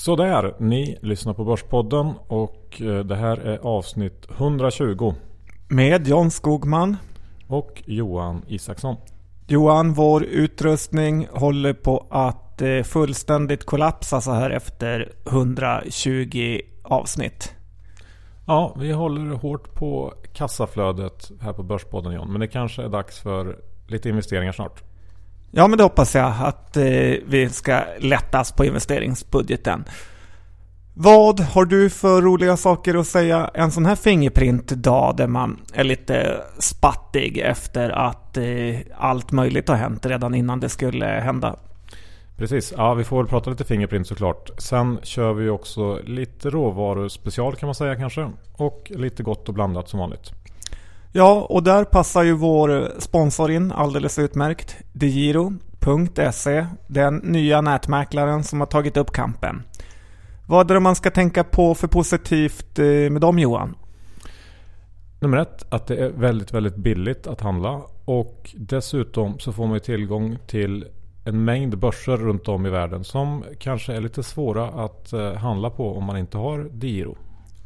Sådär, ni lyssnar på Börspodden och eh, det här är avsnitt 120. Med John Skogman. Och Johan Isaksson. Johan, vår utrustning håller på att eh, fullständigt kollapsa så här efter 120 avsnitt. Ja, vi håller hårt på kassaflödet här på Börspodden John. Men det kanske är dags för lite investeringar snart. Ja, men det hoppas jag att eh, vi ska lättas på investeringsbudgeten. Vad har du för roliga saker att säga en sån här Fingerprint-dag där man är lite spattig efter att eh, allt möjligt har hänt redan innan det skulle hända? Precis, ja vi får väl prata lite Fingerprint såklart. Sen kör vi också lite råvaruspecial kan man säga kanske. Och lite gott och blandat som vanligt. Ja, och där passar ju vår sponsor in alldeles utmärkt. DeGiro.se, den nya nätmäklaren som har tagit upp kampen. Vad är det man ska tänka på för positivt eh, med dem Johan? Nummer ett, att det är väldigt, väldigt billigt att handla. Och dessutom så får man ju tillgång till en mängd börser runt om i världen som kanske är lite svåra att eh, handla på om man inte har DeGiro.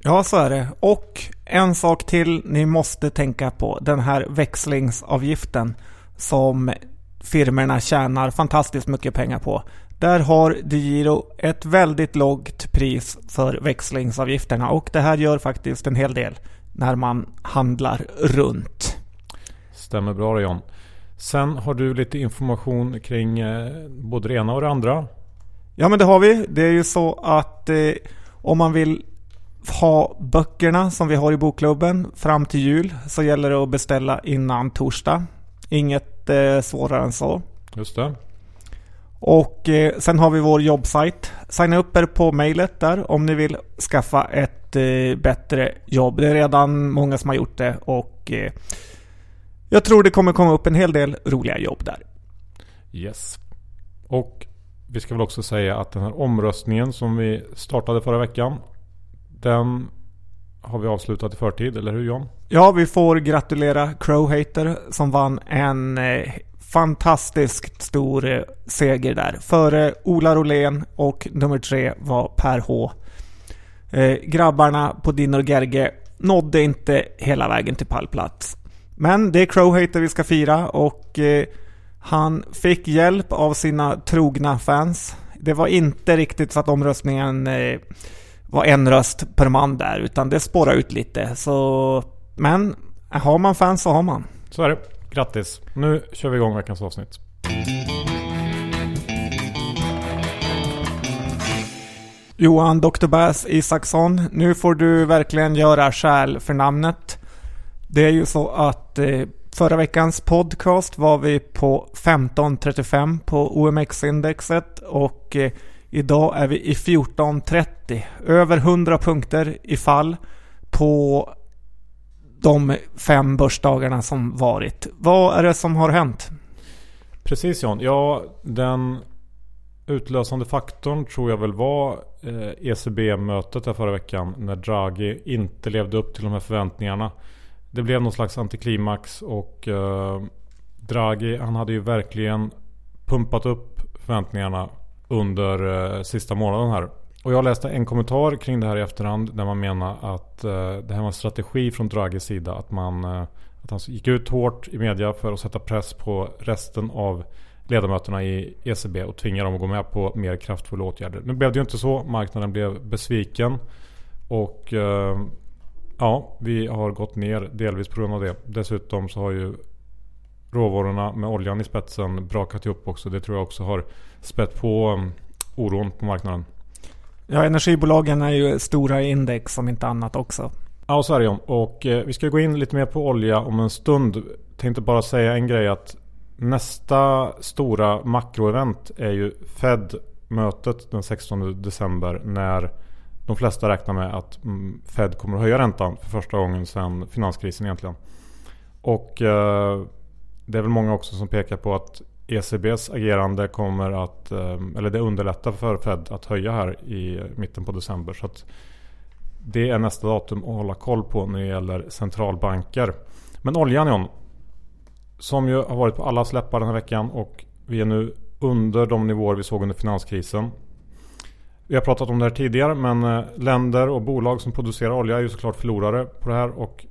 Ja, så är det. Och en sak till ni måste tänka på. Den här växlingsavgiften som firmerna tjänar fantastiskt mycket pengar på. Där har DeGiro ett väldigt lågt pris för växlingsavgifterna och det här gör faktiskt en hel del när man handlar runt. Stämmer bra John. Sen har du lite information kring eh, både det ena och det andra. Ja men det har vi. Det är ju så att eh, om man vill ha böckerna som vi har i bokklubben fram till jul så gäller det att beställa innan torsdag. Inget eh, svårare än så. Just det. Och eh, sen har vi vår jobbsajt. Signa upp er på mejlet där om ni vill skaffa ett eh, bättre jobb. Det är redan många som har gjort det och eh, jag tror det kommer komma upp en hel del roliga jobb där. Yes. Och vi ska väl också säga att den här omröstningen som vi startade förra veckan den har vi avslutat i förtid, eller hur John? Ja, vi får gratulera Crowhater som vann en eh, fantastiskt stor eh, seger där. Före Ola Rolén och nummer tre var Per H. Eh, grabbarna på Dinor Gerge nådde inte hela vägen till pallplats. Men det är Crowhater vi ska fira och eh, han fick hjälp av sina trogna fans. Det var inte riktigt så att omröstningen eh, eh, var en röst per man där, utan det spårar ut lite. Så, men har man fans så har man. Så är det. Grattis. Nu kör vi igång veckans avsnitt. Johan Dr. Bass Isaksson, nu får du verkligen göra skäl för namnet. Det är ju så att eh, förra veckans podcast var vi på 1535 på OMX-indexet och eh, Idag är vi i 14.30. Över 100 punkter i fall på de fem börsdagarna som varit. Vad är det som har hänt? Precis John. Ja, den utlösande faktorn tror jag väl var eh, ECB-mötet där förra veckan. När Draghi inte levde upp till de här förväntningarna. Det blev någon slags antiklimax och eh, Draghi han hade ju verkligen pumpat upp förväntningarna under eh, sista månaden här. Och jag läste en kommentar kring det här i efterhand där man menar att eh, det här var en strategi från Draghis sida. Att, man, eh, att han gick ut hårt i media för att sätta press på resten av ledamöterna i ECB och tvinga dem att gå med på mer kraftfulla åtgärder. Nu blev det ju inte så. Marknaden blev besviken. Och eh, ja, vi har gått ner delvis på grund av det. Dessutom så har ju råvarorna med oljan i spetsen brakat ihop också. Det tror jag också har spett på um, oron på marknaden. Ja, energibolagen är ju stora index om inte annat också. Ja, så är det Och eh, vi ska gå in lite mer på olja om en stund. Tänkte bara säga en grej att nästa stora makroevent är ju Fed-mötet den 16 december när de flesta räknar med att mm, Fed kommer att höja räntan för första gången sedan finanskrisen egentligen. Och eh, det är väl många också som pekar på att ECBs agerande kommer att, eh, eller det underlättar för Fed att höja här i mitten på december. Så att det är nästa datum att hålla koll på när det gäller centralbanker. Men oljan John, som ju har varit på alla släppar den här veckan och vi är nu under de nivåer vi såg under finanskrisen. Vi har pratat om det här tidigare men eh, länder och bolag som producerar olja är ju såklart förlorare på det här och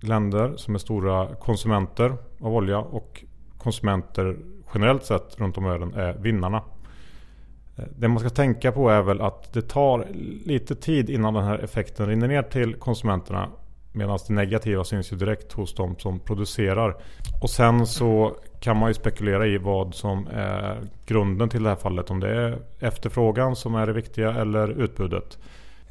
länder som är stora konsumenter av olja och konsumenter generellt sett runt om i världen är vinnarna. Eh, det man ska tänka på är väl att det tar lite tid innan den här effekten rinner ner till konsumenterna. Medan det negativa syns ju direkt hos de som producerar. Och sen så kan man ju spekulera i vad som är grunden till det här fallet. Om det är efterfrågan som är det viktiga eller utbudet.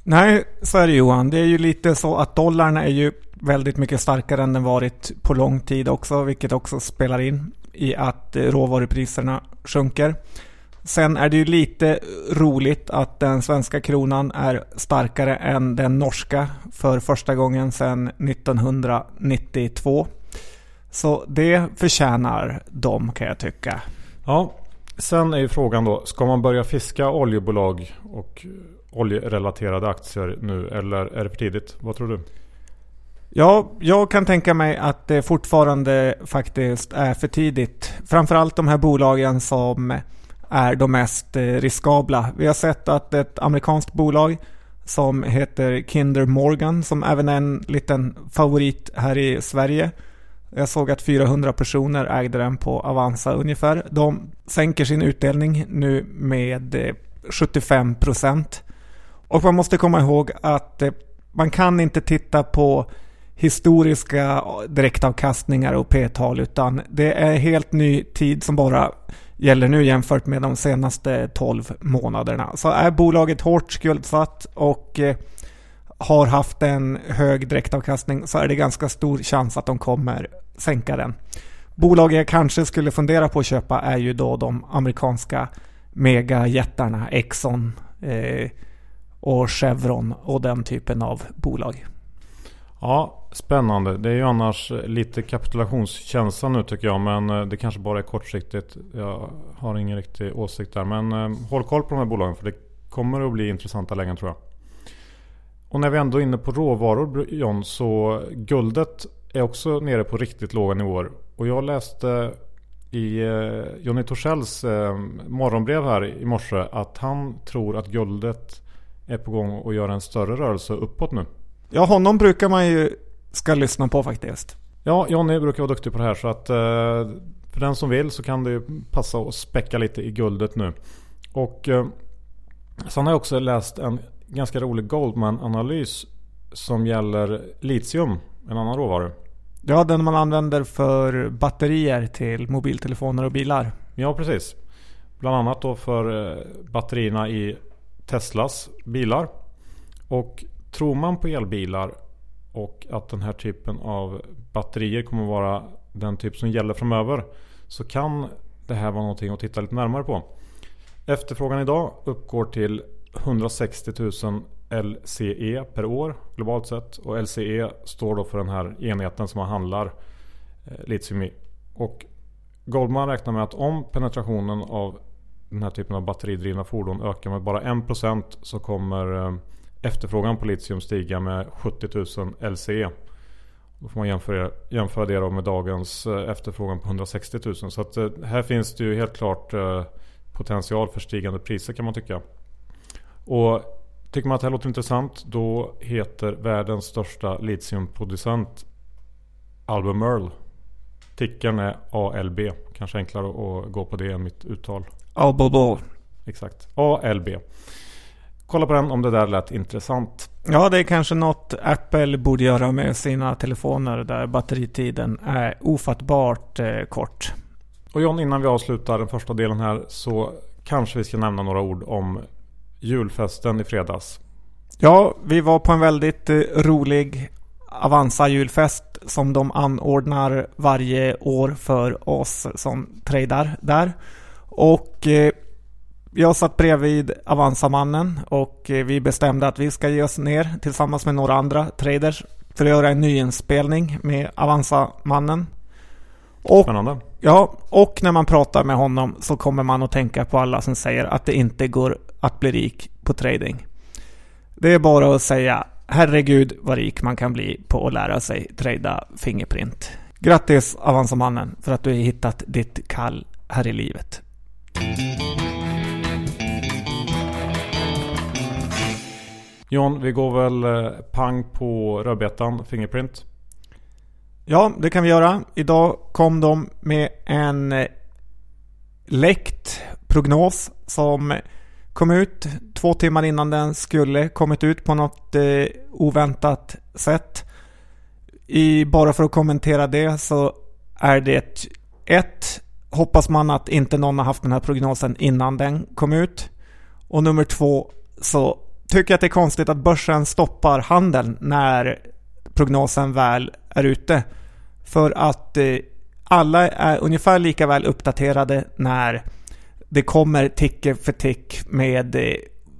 Nej, så är det Johan. Det är ju lite så att dollarn är ju väldigt mycket starkare än den varit på lång tid också. Vilket också spelar in i att eh, råvarupriserna sjunker. Sen är det ju lite roligt att den svenska kronan är starkare än den norska för första gången sedan 1992. Så det förtjänar de kan jag tycka. Ja, sen är ju frågan då. Ska man börja fiska oljebolag och oljerelaterade aktier nu eller är det för tidigt? Vad tror du? Ja, jag kan tänka mig att det fortfarande faktiskt är för tidigt. Framförallt de här bolagen som är de mest eh, riskabla. Vi har sett att ett amerikanskt bolag som heter Kinder Morgan som även är en liten favorit här i Sverige. Jag såg att 400 personer ägde den på Avanza ungefär. De sänker sin utdelning nu med eh, 75 procent. Och man måste komma ihåg att eh, man kan inte titta på historiska direktavkastningar och p-tal utan det är helt ny tid som bara gäller nu jämfört med de senaste 12 månaderna. Så är bolaget hårt skuldsatt och eh, har haft en hög direktavkastning så är det ganska stor chans att de kommer sänka den. Bolag jag kanske skulle fundera på att köpa är ju då de amerikanska megajättarna Exxon eh, och Chevron och den typen av bolag. Ja, spännande. Det är ju annars lite kapitulationskänsla nu tycker jag. Men eh, det kanske bara är kortsiktigt. Jag har ingen riktig åsikt där. Men eh, håll koll på de här bolagen för det kommer att bli intressanta lägen tror jag. Och när vi ändå är inne på råvaror John så guldet är också nere på riktigt låga nivåer. Och jag läste i eh, Jonny Torssells eh, morgonbrev här i morse att han tror att guldet är på gång att göra en större rörelse uppåt nu. Ja, honom brukar man ju ska lyssna på faktiskt. Ja, Jonny brukar vara duktig på det här så att eh, för den som vill så kan det passa att späcka lite i guldet nu. Och eh, sen har jag också läst en ganska rolig Goldman-analys som gäller litium, en annan råvara. Ja, den man använder för batterier till mobiltelefoner och bilar. Ja, precis. Bland annat då för eh, batterierna i Teslas bilar. Och Tror man på elbilar och att den här typen av batterier kommer vara den typ som gäller framöver så kan det här vara någonting att titta lite närmare på. Efterfrågan idag uppgår till 160 000 LCE per år globalt sett. Och LCE står då för den här enheten som man handlar eh, litium i. Och Goldman räknar med att om penetrationen av den här typen av batteridrivna fordon ökar med bara 1% så kommer eh, efterfrågan på litium stiga med 70 000 LCE. Då får man jämföra, jämföra det med dagens eh, efterfrågan på 160 000. Så att eh, här finns det ju helt klart eh, potential för stigande priser kan man tycka. Och tycker man att det här låter intressant då heter världens största litiumproducent Albemarle. Tickern är ALB. Kanske enklare att gå på det än mitt uttal. Albemarle. Exakt. ALB. Kolla på den om det där lät intressant. Ja, det är kanske något Apple borde göra med sina telefoner där batteritiden är ofattbart eh, kort. Och John, innan vi avslutar den första delen här så kanske vi ska nämna några ord om julfesten i fredags. Ja, vi var på en väldigt eh, rolig Avanza julfest som de anordnar varje år för oss som tradar där. Och eh, jag satt bredvid Avanza-mannen och eh, vi bestämde att vi ska ge oss ner tillsammans med några andra traders för att göra en nyinspelning med Avanza-mannen. Och, Spännande. Ja, och när man pratar med honom så kommer man att tänka på alla som säger att det inte går att bli rik på trading. Det är bara att säga herregud vad rik man kan bli på att lära sig trada Fingerprint. Grattis Avanza-mannen för att du har hittat ditt kall här i livet. John, vi går väl eh, pang på rödbetan Fingerprint? Ja, det kan vi göra. Idag kom de med en eh, läckt prognos som kom ut två timmar innan den skulle kommit ut på något eh, oväntat sätt. I, bara för att kommentera det så är det ett, hoppas man att inte någon har haft den här prognosen innan den kom ut. Och nummer två så tycker att det är konstigt att börsen stoppar handeln när prognosen väl är ute. För att eh, alla är ungefär lika väl uppdaterade när det kommer tick för tick med eh,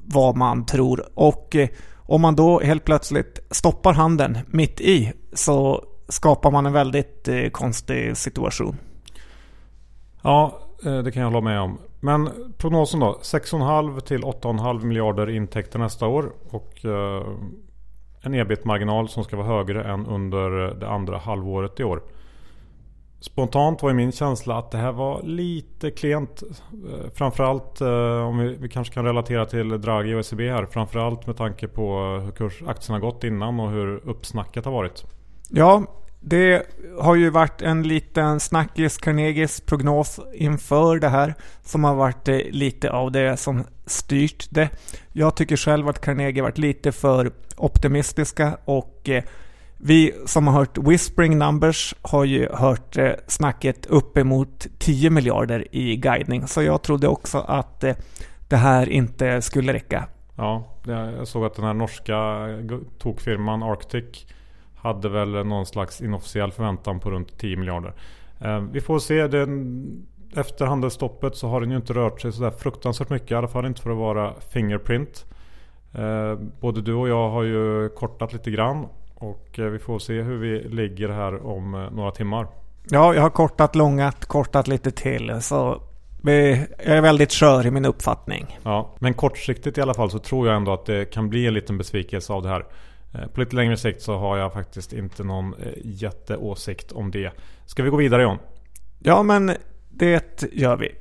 vad man tror. Och eh, om man då helt plötsligt stoppar handeln mitt i så skapar man en väldigt konstig situation. Ja, det kan jag hålla med om. Men prognosen då? 6,5 till 8,5 miljarder intäkter nästa år. Och eh, en ebit-marginal som ska vara högre än under det andra halvåret i år. Spontant var ju min känsla att det här var lite klent. Eh, framförallt eh, om vi, vi, kanske kan relatera till Draghi och ECB här. Framförallt med tanke på hur kurs, aktien har gått innan och hur uppsnacket har varit. Ja, det har ju varit en liten snackis, Carnegies prognos inför det här. Som har varit eh, lite av det som styrt det. Jag tycker själv att Carnegie varit lite för optimistiska och eh, vi som har hört Whispering Numbers har ju hört eh, snacket uppemot 10 miljarder i guidning. Så jag trodde också att det här inte skulle räcka. Ja, jag såg att den här norska tokfirman Arctic hade väl någon slags inofficiell förväntan på runt 10 miljarder. Eh, vi får se. Den, efter handelsstoppet så har den ju inte rört sig sådär fruktansvärt mycket. I alla fall inte för att vara Fingerprint. Både du och jag har ju kortat lite grann. Och eh, vi får se hur vi ligger här om eh, några timmar. Ja, jag har kortat, långat, kortat lite till. Så jag är väldigt skör i min uppfattning. Ja, men kortsiktigt i alla fall så tror jag ändå att det kan bli en liten besvikelse av det här. Eh, på lite längre sikt så har jag faktiskt inte någon jätteåsikt om det. Ska vi gå vidare John? Ja, men det gör vi.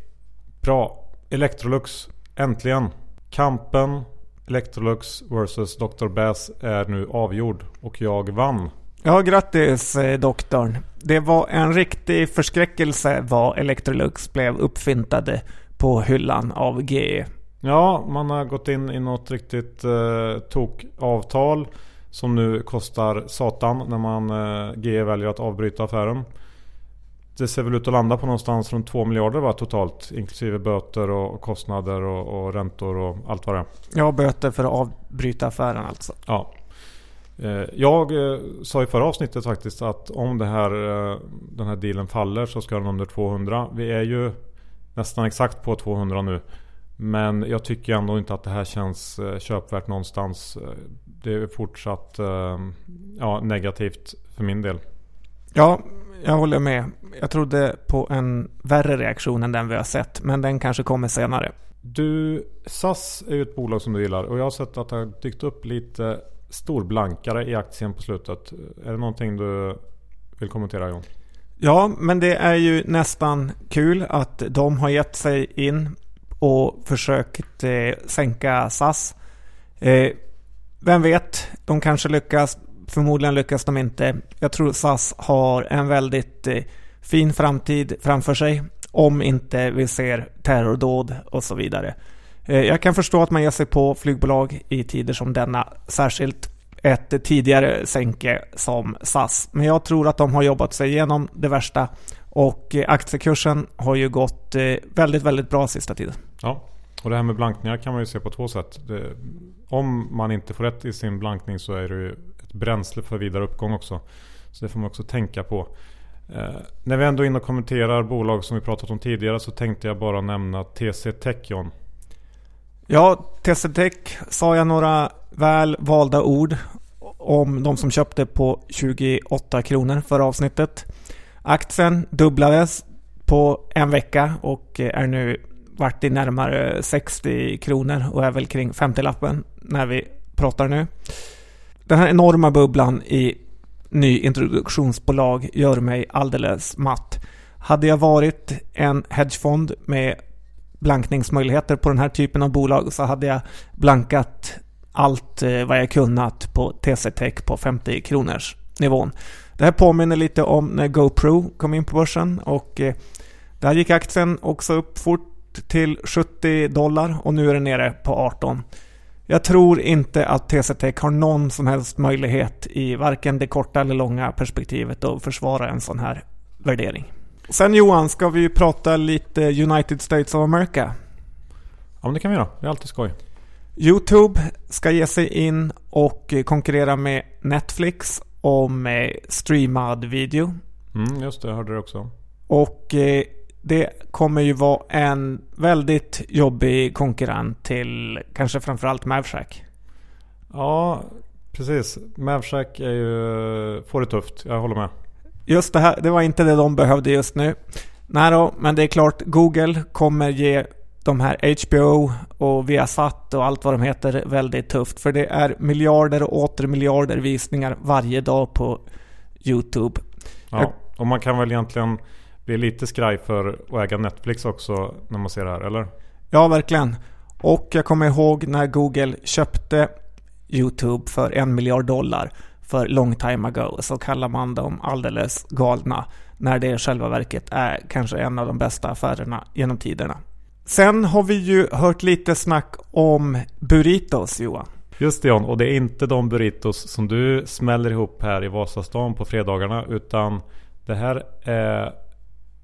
Bra. Electrolux. Äntligen. Kampen Electrolux vs Dr. Bass är nu avgjord och jag vann. Ja, grattis eh, doktorn. Det var en riktig förskräckelse vad Electrolux blev uppfintade på hyllan av GE. Ja, man har gått in i något riktigt eh, tokavtal som nu kostar satan när man eh, GE väljer att avbryta affären det ser väl ut att landa på någonstans runt 2 miljarder va, totalt. Inklusive böter och kostnader och, och räntor och allt vad det är. Ja, böter för att avbryta affären alltså. Ja. Eh, jag eh, sa i förra avsnittet faktiskt att om det här, eh, den här dealen faller så ska den under 200. Vi är ju nästan exakt på 200 nu. Men jag tycker ändå inte att det här känns köpvärt någonstans. Det är fortsatt ja, negativt för min del. Ja, jag håller med. Jag trodde på en värre reaktion än den vi har sett, men den kanske kommer senare. Du, SAS är ju ett bolag som du gillar och jag har sett att det har dykt upp lite storblankare i aktien på slutet. Är det någonting du vill kommentera John? Ja, men det är ju nästan kul att de har gett sig in och försökt eh, sänka SAS. Eh, vem vet, de kanske lyckas. Förmodligen lyckas de inte. Jag tror SAS har en väldigt eh, fin framtid framför sig. Om inte vi ser terrordåd och så vidare. Eh, jag kan förstå att man ger sig på flygbolag i tider som denna. Särskilt ett tidigare sänke som SAS. Men jag tror att de har jobbat sig igenom det värsta. Och eh, aktiekursen har ju gått eh, väldigt, väldigt bra sista tiden. Ja, och det här med blankningar kan man ju se på två sätt. Det, om man inte får rätt i sin blankning så är det ju ett bränsle för vidare uppgång också. Så det får man också tänka på. Eh, när vi ändå är inne och kommenterar bolag som vi pratat om tidigare så tänkte jag bara nämna TC Techion. Ja, TC sa jag några väl valda ord om de som köpte på 28 kronor för avsnittet. Aktien dubblades på en vecka och är nu vart i närmare 60 kronor och är väl kring 50-lappen när vi pratar nu. Den här enorma bubblan i nyintroduktionsbolag gör mig alldeles matt. Hade jag varit en hedgefond med blankningsmöjligheter på den här typen av bolag så hade jag blankat allt eh, vad jag kunnat på TC Tech på 50 kronors nivån. Det här påminner lite om när GoPro kom in på börsen och eh, där gick aktien också upp fort till 70 dollar och nu är den nere på 18. Jag tror inte att TC Tech har någon som helst möjlighet i varken det korta eller långa perspektivet att försvara en sån här värdering. Sen Johan, ska vi prata lite United States of America. Ja men det kan vi göra. Det är alltid skoj. Youtube ska ge sig in och konkurrera med Netflix om streamad video. Mm, just det, jag hörde det också. Och eh, det kommer ju vara en väldigt jobbig konkurrent till kanske framförallt Mavshack. Ja, precis. Mavshack är ju, får det tufft, jag håller med. Just det här, det var inte det de behövde just nu. Nej då, men det är klart Google kommer ge de här HBO och Viasat och allt vad de heter väldigt tufft. För det är miljarder och åter miljarder visningar varje dag på YouTube. Ja, och man kan väl egentligen bli lite skraj för att äga Netflix också när man ser det här, eller? Ja, verkligen. Och jag kommer ihåg när Google köpte YouTube för en miljard dollar för long time ago så kallar man dem alldeles galna när det i själva verket är kanske en av de bästa affärerna genom tiderna. Sen har vi ju hört lite snack om burritos Johan. Just det John, och det är inte de burritos som du smäller ihop här i Vasastan på fredagarna utan det här är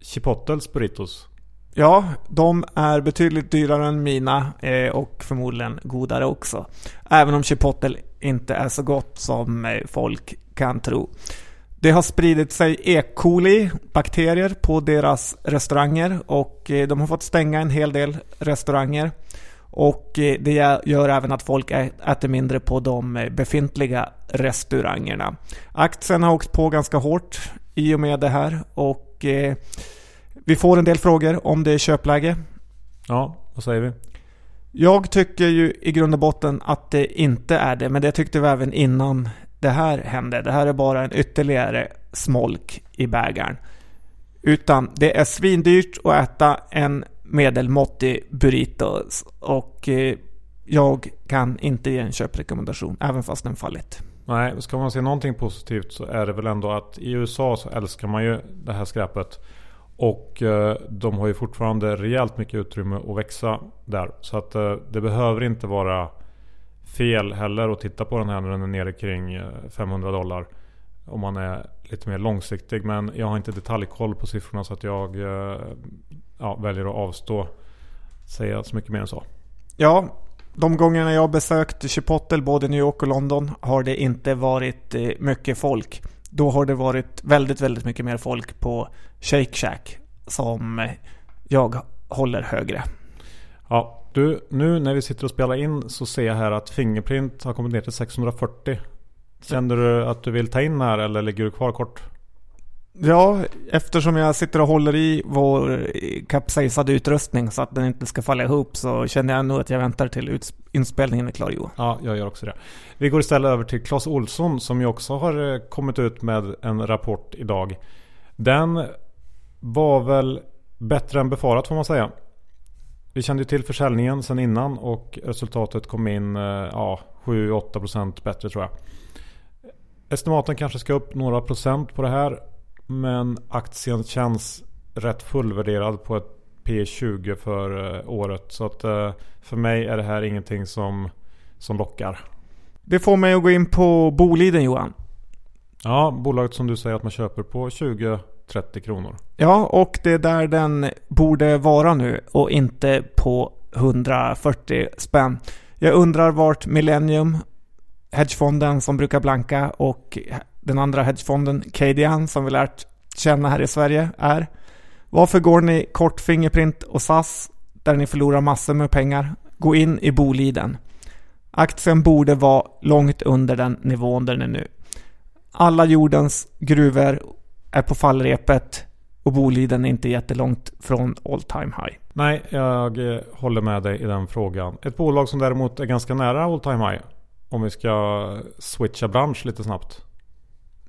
Chipotles burritos. Ja, de är betydligt dyrare än mina eh, och förmodligen godare också. Även om Chipotle inte är så gott som eh, folk kan tro. Det har spridit sig E. coli-bakterier på deras restauranger och eh, de har fått stänga en hel del restauranger. Och eh, det gör även att folk äter mindre på de befintliga restaurangerna. Aktien har åkt på ganska hårt i och med det här och vi får en del frågor om det är köpläge. Ja, vad säger vi? Jag tycker ju i grund och botten att det inte är det, men det tyckte vi även innan det här hände. Det här är bara en ytterligare smolk i bägaren. Utan det är svindyrt att äta en medelmåttig burrito och eh, jag kan inte ge en köprekommendation, även fast den fallit. Nej, ska man se någonting positivt så är det väl ändå att i USA så älskar man ju det här skräpet. Och eh, de har ju fortfarande rejält mycket utrymme att växa där. Så att eh, det behöver inte vara fel heller att titta på den här när den är nere kring eh, 500 dollar. Om man är lite mer långsiktig. Men jag har inte detaljkoll på siffrorna så att jag ja, väljer att avstå säga så mycket mer än så. Ja, de gångerna jag besökt Chipotle både New York och London har det inte varit mycket folk. Då har det varit väldigt, väldigt mycket mer folk på Shake Shack som jag håller högre. Ja, du, nu när vi sitter och spelar in så ser jag här att Fingerprint har kommit ner till 640. Känner du att du vill ta in här eller ligger du kvar kort? Ja, eftersom jag sitter och håller i vår kapsejsade utrustning så att den inte ska falla ihop så känner jag nog att jag väntar till inspelningen är klar Johan. Ja, jag gör också det. Vi går istället över till Clas Olsson som ju också har eh, kommit ut med en rapport idag. Den var väl bättre än befarat får man säga. Vi kände ju till försäljningen sen innan och resultatet kom in eh, ja, 7-8% bättre tror jag. Estimaten kanske ska upp några procent på det här. Men aktien känns rätt fullvärderad på ett P20 för eh, året. Så att eh, för mig är det här ingenting som, som lockar. Det får mig att gå in på Boliden Johan. Ja, bolaget som du säger att man köper på 20-30 kronor. Ja, och det är där den borde vara nu och inte på 140 spänn. Jag undrar vart Millennium, hedgefonden som brukar blanka och den andra hedgefonden KDN, som vi lärt känna här i Sverige är. Varför går ni kort Fingerprint och SAS där ni förlorar massor med pengar? Gå in i Boliden. Aktien borde vara långt under den nivån den är nu. Alla jordens gruvor är på fallrepet och Boliden är inte jättelångt från all time high. Nej, jag håller med dig i den frågan. Ett bolag som däremot är ganska nära all time high. Om vi ska switcha bransch lite snabbt.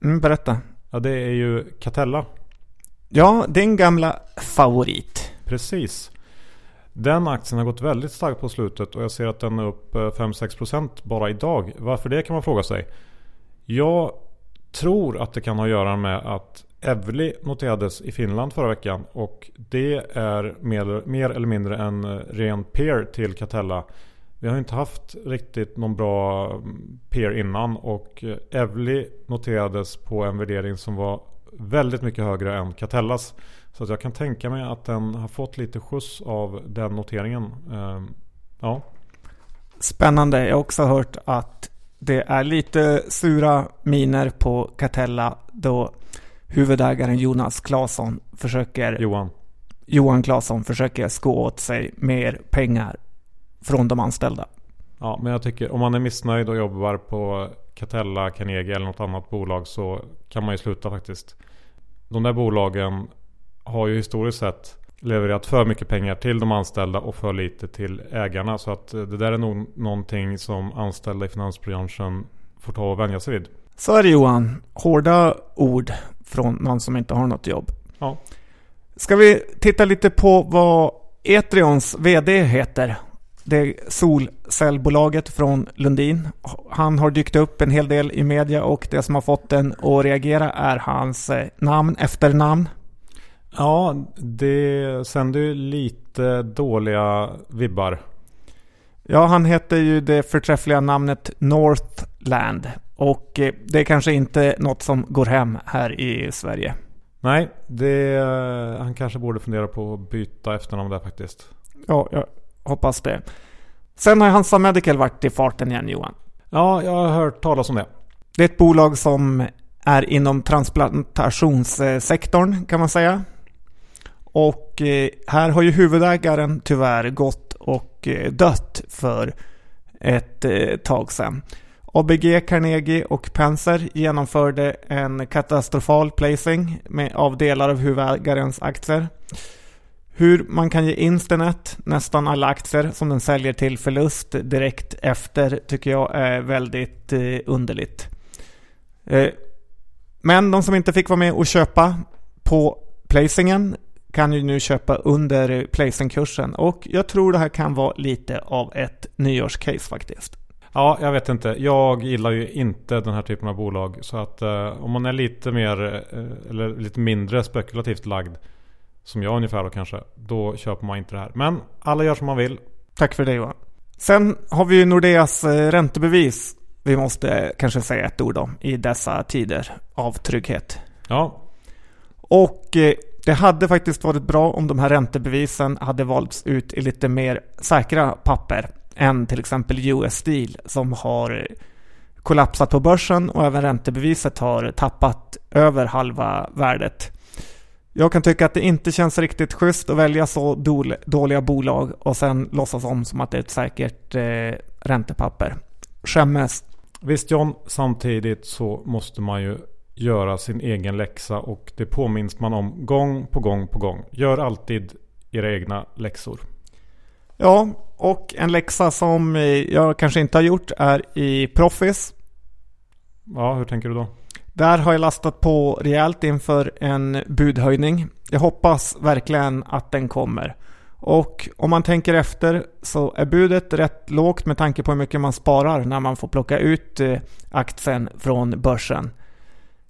Mm, berätta. Ja, det är ju Catella. Ja, din gamla favorit. Precis. Den aktien har gått väldigt starkt på slutet och jag ser att den är upp 5-6% bara idag. Varför det kan man fråga sig. Jag tror att det kan ha att göra med att Evli noterades i Finland förra veckan och det är mer, mer eller mindre en ren peer till Catella. Vi har inte haft riktigt någon bra peer innan och Evli noterades på en värdering som var väldigt mycket högre än Catellas. Så att jag kan tänka mig att den har fått lite skjuts av den noteringen. Ehm, ja. Spännande. Jag har också hört att det är lite sura miner på Catella då huvudägaren Jonas Claesson försöker Johan. Johan Claesson försöker sko åt sig mer pengar från de anställda. Ja, men jag tycker om man är missnöjd och jobbar på Catella, Carnegie eller något annat bolag så kan man ju sluta faktiskt. De där bolagen har ju historiskt sett levererat för mycket pengar till de anställda och för lite till ägarna. Så att det där är nog någonting som anställda i finansbranschen får ta och vänja sig vid. Så är det Johan. Hårda ord från någon som inte har något jobb. Ja. Ska vi titta lite på vad Etrions VD heter? Det solcellbolaget från Lundin. Han har dykt upp en hel del i media och det som har fått den att reagera är hans eh, namn, efternamn. Ja, det sänder ju lite dåliga vibbar. Ja, han heter ju det förträffliga namnet Northland. Och eh, det är kanske inte något som går hem här i Sverige. Nej, det, eh, han kanske borde fundera på att byta efternamn där faktiskt. Ja, jag hoppas det. Sen har Hansa Medical varit i farten igen Johan. Ja, jag har hört talas om det. Det är ett bolag som är inom transplantationssektorn kan man säga. Och eh, här har ju huvudägaren tyvärr gått och eh, dött för ett eh, tag sedan. ABG, Carnegie och Penser genomförde en katastrofal placing med, av delar av huvudägarens aktier. Hur man kan ge InstaNet nästan alla aktier som den säljer till förlust direkt efter tycker jag är väldigt eh, underligt. Eh, men de som inte fick vara med och köpa på placingen kan ju nu köpa under placingkursen och jag tror det här kan vara lite av ett nyårscase faktiskt. Ja, jag vet inte. Jag gillar ju inte den här typen av bolag. Så att eh, om man är lite mer eh, eller lite mindre spekulativt lagd som jag ungefär då kanske. Då köper man inte det här. Men alla gör som man vill. Tack för det Johan. Sen har vi ju Nordeas eh, räntebevis. Vi måste kanske säga ett ord om i dessa tider av trygghet. Ja. Och eh, det hade faktiskt varit bra om de här räntebevisen hade valts ut i lite mer säkra papper än till exempel US Steel som har kollapsat på börsen och även räntebeviset har tappat över halva värdet. Jag kan tycka att det inte känns riktigt schysst att välja så dåliga bolag och sen låtsas om som att det är ett säkert eh, räntepapper. Skämmes. Visst John, samtidigt så måste man ju göra sin egen läxa och det påminns man om gång på gång på gång. Gör alltid era egna läxor. Ja, och en läxa som jag kanske inte har gjort är i Profis. Ja, hur tänker du då? Där har jag lastat på rejält inför en budhöjning. Jag hoppas verkligen att den kommer. Och om man tänker efter så är budet rätt lågt med tanke på hur mycket man sparar när man får plocka ut eh, aktien från börsen.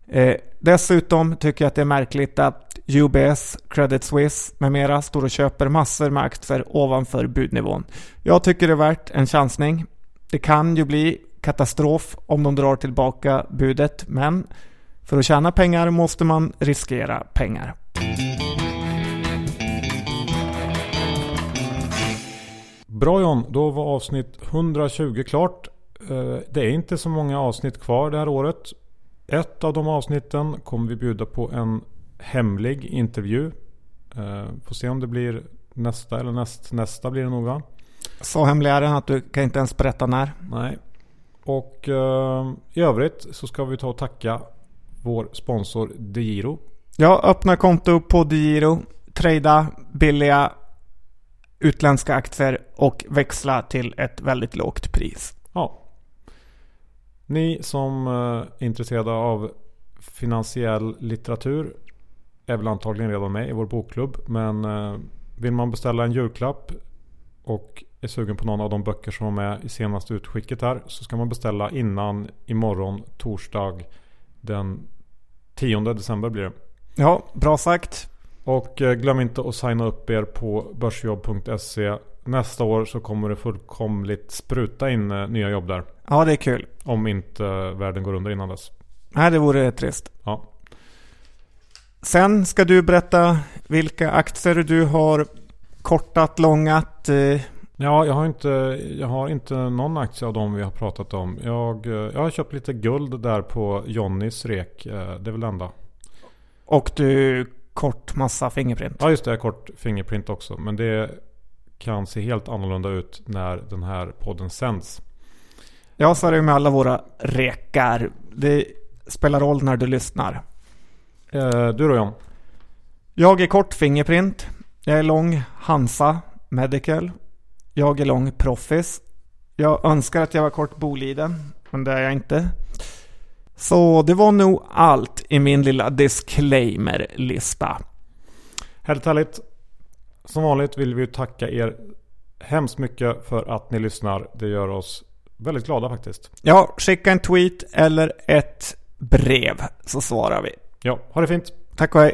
Eh, dessutom tycker jag att det är märkligt att UBS, Credit Suisse med mera står och köper massor med aktier ovanför budnivån. Jag tycker det är värt en chansning. Det kan ju bli katastrof om de drar tillbaka budet, men för att tjäna pengar måste man riskera pengar. Bra John, då var avsnitt 120 klart. Eh, det är inte så många avsnitt kvar det här året. Ett av de avsnitten kommer vi bjuda på en hemlig intervju. Eh, får se om det blir nästa eller näst, nästa blir det nog va? Så hemlig är den att du kan inte ens berätta när. Nej. Och eh, i övrigt så ska vi ta och tacka vår sponsor DeGiro. Ja, öppna konto på DeGiro. Trada billiga utländska aktier och växla till ett väldigt lågt pris. Ja. Ni som eh, är intresserade av finansiell litteratur är väl antagligen redan med i vår bokklubb. Men eh, vill man beställa en julklapp och är sugen på någon av de böcker som var med i senaste utskicket här så ska man beställa innan imorgon torsdag den 10 december blir det. Ja, bra sagt. Och eh, glöm inte att signa upp er på börsjobb.se. Nästa år så kommer det fullkomligt spruta in eh, nya jobb där. Ja, det är kul. Om inte världen går under innan dess. Nej, det vore trist. Ja. Sen ska du berätta vilka aktier du har kortat, långat. Ja, jag har, inte, jag har inte någon aktie av dem vi har pratat om. Jag, eh, jag har köpt lite guld där på Johnnys rek. eh, Det är väl det enda. och du kort massa Fingerprint. Ja, just det. Kort Fingerprint också. Men det kan se helt annorlunda ut när den här podden sänds. Ja, så är det med alla våra rekar. Det spelar roll när du lyssnar. Eh, Du då John? Jag är kort Fingerprint. Jag är lång Hansa Medical. Jag är lång Proffis. Jag önskar att jag var kort Boliden, men det är jag inte. Så det var nog allt i min lilla disclaimer-lista. Härligt härligt. Som vanligt vill vi tacka er hemskt mycket för att ni lyssnar. Det gör oss väldigt glada faktiskt. Ja, skicka en tweet eller ett brev så svarar vi. Ja, ha det fint. Tack och hej.